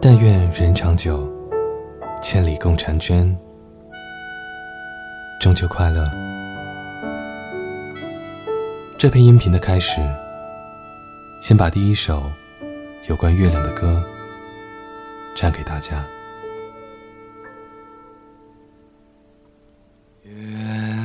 但愿人长久，千里共婵娟。中秋快乐！这篇音频的开始，先把第一首有关月亮的歌唱给大家。月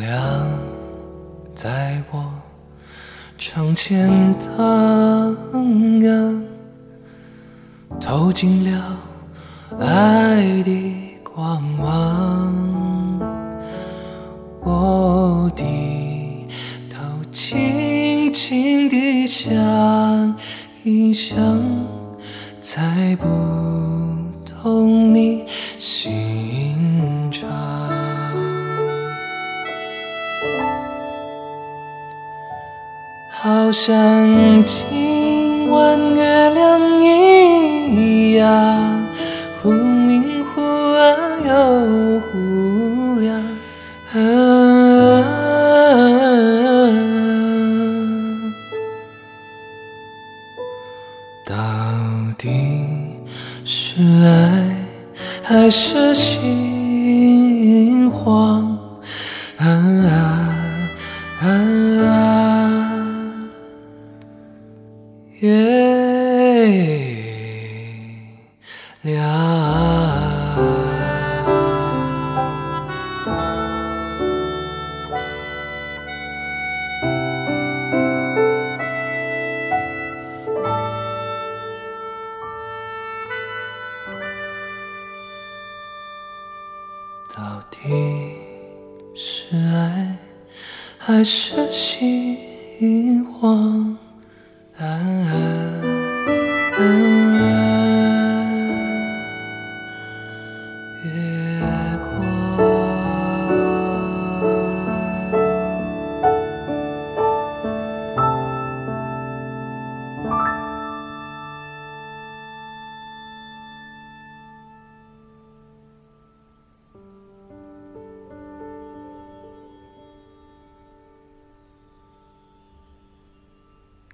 亮在我窗前荡漾，透进了爱的光芒。我低头轻轻地想一想，猜不透你心肠。好像今晚月亮一还是心慌？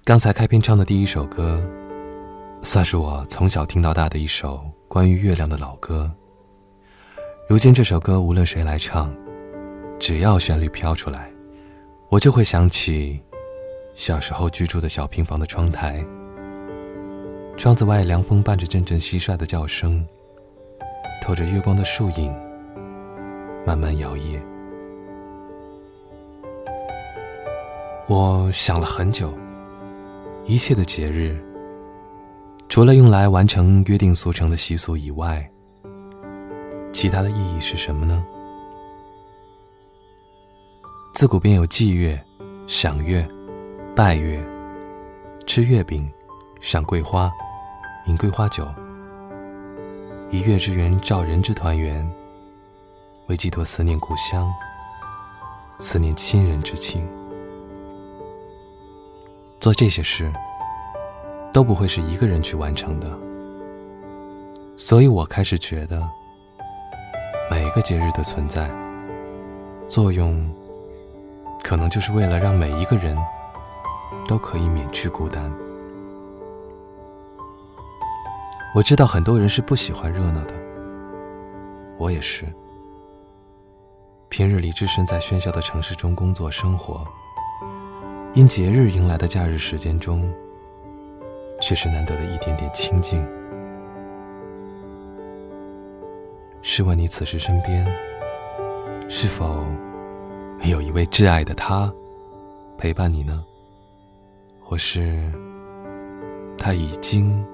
刚才开篇唱的第一首歌，算是我从小听到大的一首关于月亮的老歌。如今这首歌无论谁来唱，只要旋律飘出来，我就会想起小时候居住的小平房的窗台，窗子外凉风伴着阵阵蟋蟀的叫声，透着月光的树影，慢慢摇曳。我想了很久。一切的节日，除了用来完成约定俗成的习俗以外，其他的意义是什么呢？自古便有祭月、赏月、拜月、吃月饼、赏桂花、饮桂花酒，以月之圆照人之团圆，为寄托思念故乡、思念亲人之情。做这些事都不会是一个人去完成的，所以我开始觉得，每个节日的存在作用，可能就是为了让每一个人都可以免去孤单。我知道很多人是不喜欢热闹的，我也是。平日里置身在喧嚣的城市中工作生活。因节日迎来的假日时间中，却是难得的一点点清静。试问你此时身边，是否有一位挚爱的他陪伴你呢？或是他已经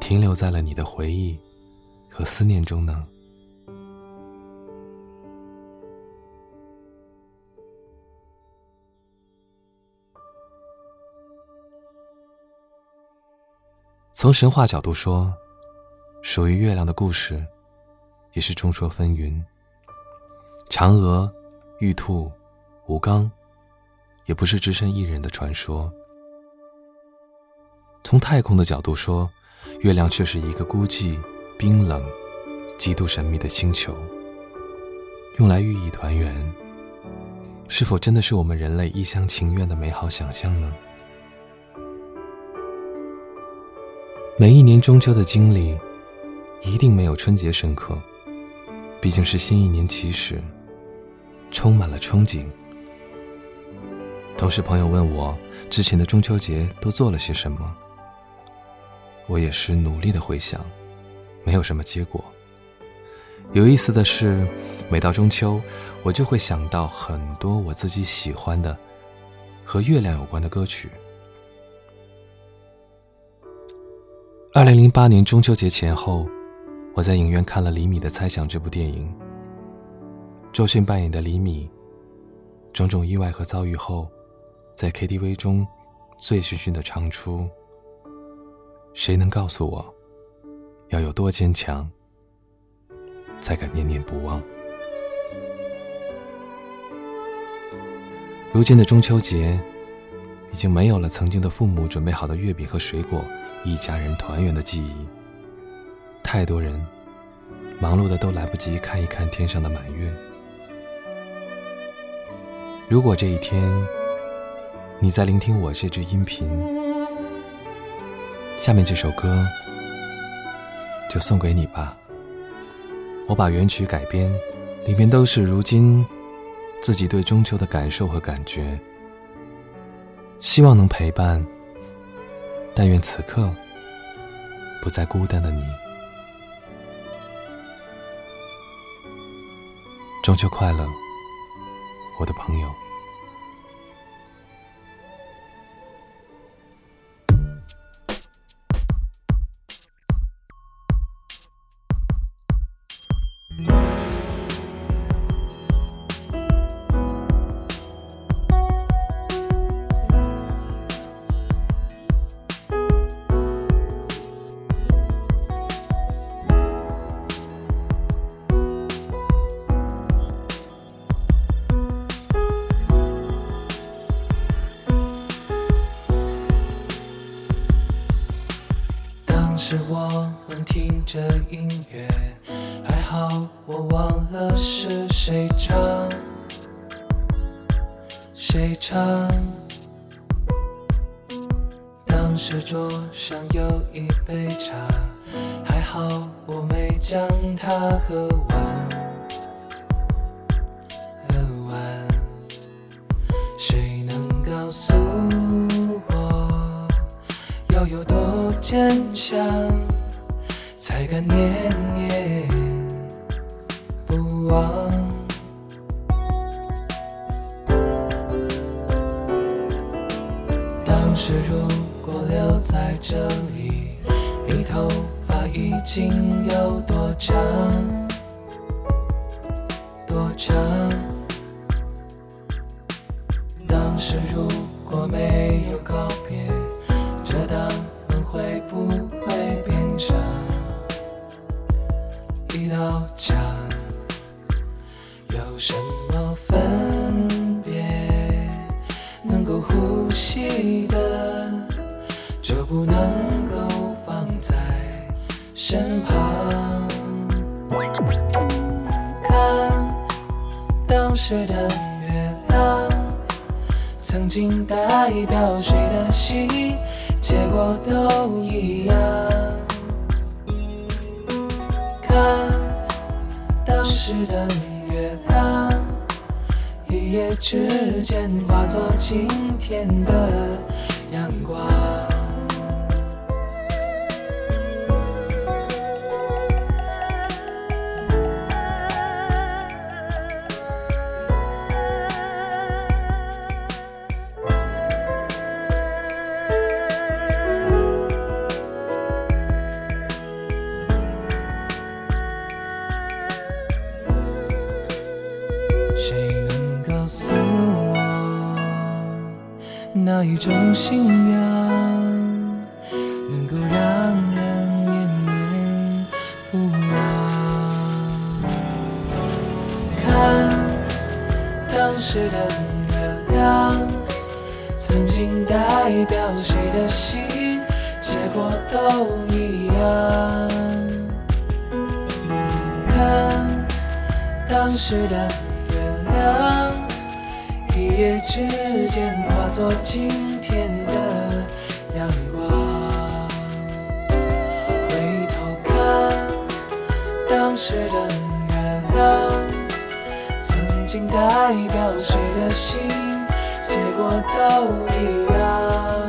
停留在了你的回忆和思念中呢？从神话角度说，属于月亮的故事，也是众说纷纭。嫦娥、玉兔、吴刚，也不是只身一人的传说。从太空的角度说，月亮却是一个孤寂、冰冷、极度神秘的星球。用来寓意团圆，是否真的是我们人类一厢情愿的美好想象呢？每一年中秋的经历，一定没有春节深刻。毕竟是新一年起始，充满了憧憬。同时，朋友问我之前的中秋节都做了些什么，我也是努力的回想，没有什么结果。有意思的是，每到中秋，我就会想到很多我自己喜欢的和月亮有关的歌曲。二零零八年中秋节前后，我在影院看了李米的《猜想》这部电影。周迅扮演的李米，种种意外和遭遇后。在 KTV 中，醉醺醺的唱出：“谁能告诉我，要有多坚强，才敢念念不忘？”如今的中秋节，已经没有了曾经的父母准备好的月饼和水果，一家人团圆的记忆。太多人忙碌的都来不及看一看天上的满月。如果这一天，你在聆听我这支音频，下面这首歌就送给你吧。我把原曲改编，里面都是如今自己对中秋的感受和感觉，希望能陪伴。但愿此刻不再孤单的你，中秋快乐，我的朋友。是我们听着音乐，还好我忘了是谁唱，谁唱。当时桌上有一杯茶，还好我没将它喝完，坚强？才敢念念不忘。当时如果留在这里，你头发已经有多长？当时的月亮，曾经代表谁的心，结果都一样。看当时的月亮，一夜之间化作今天的阳光。哪一种信仰能够让人念念不忘？看当时的月亮，曾经代表谁的心，结果都一样。看当时的月亮。一夜之间化作今天的阳光，回头看当时的月亮，曾经代表谁的心，结果都一样。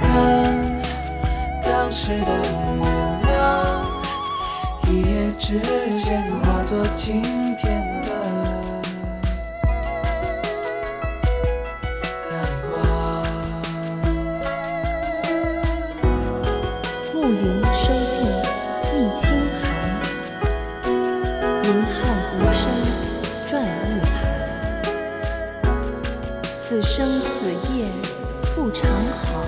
看当时的月亮，一夜之间化作今天此生此夜不长好，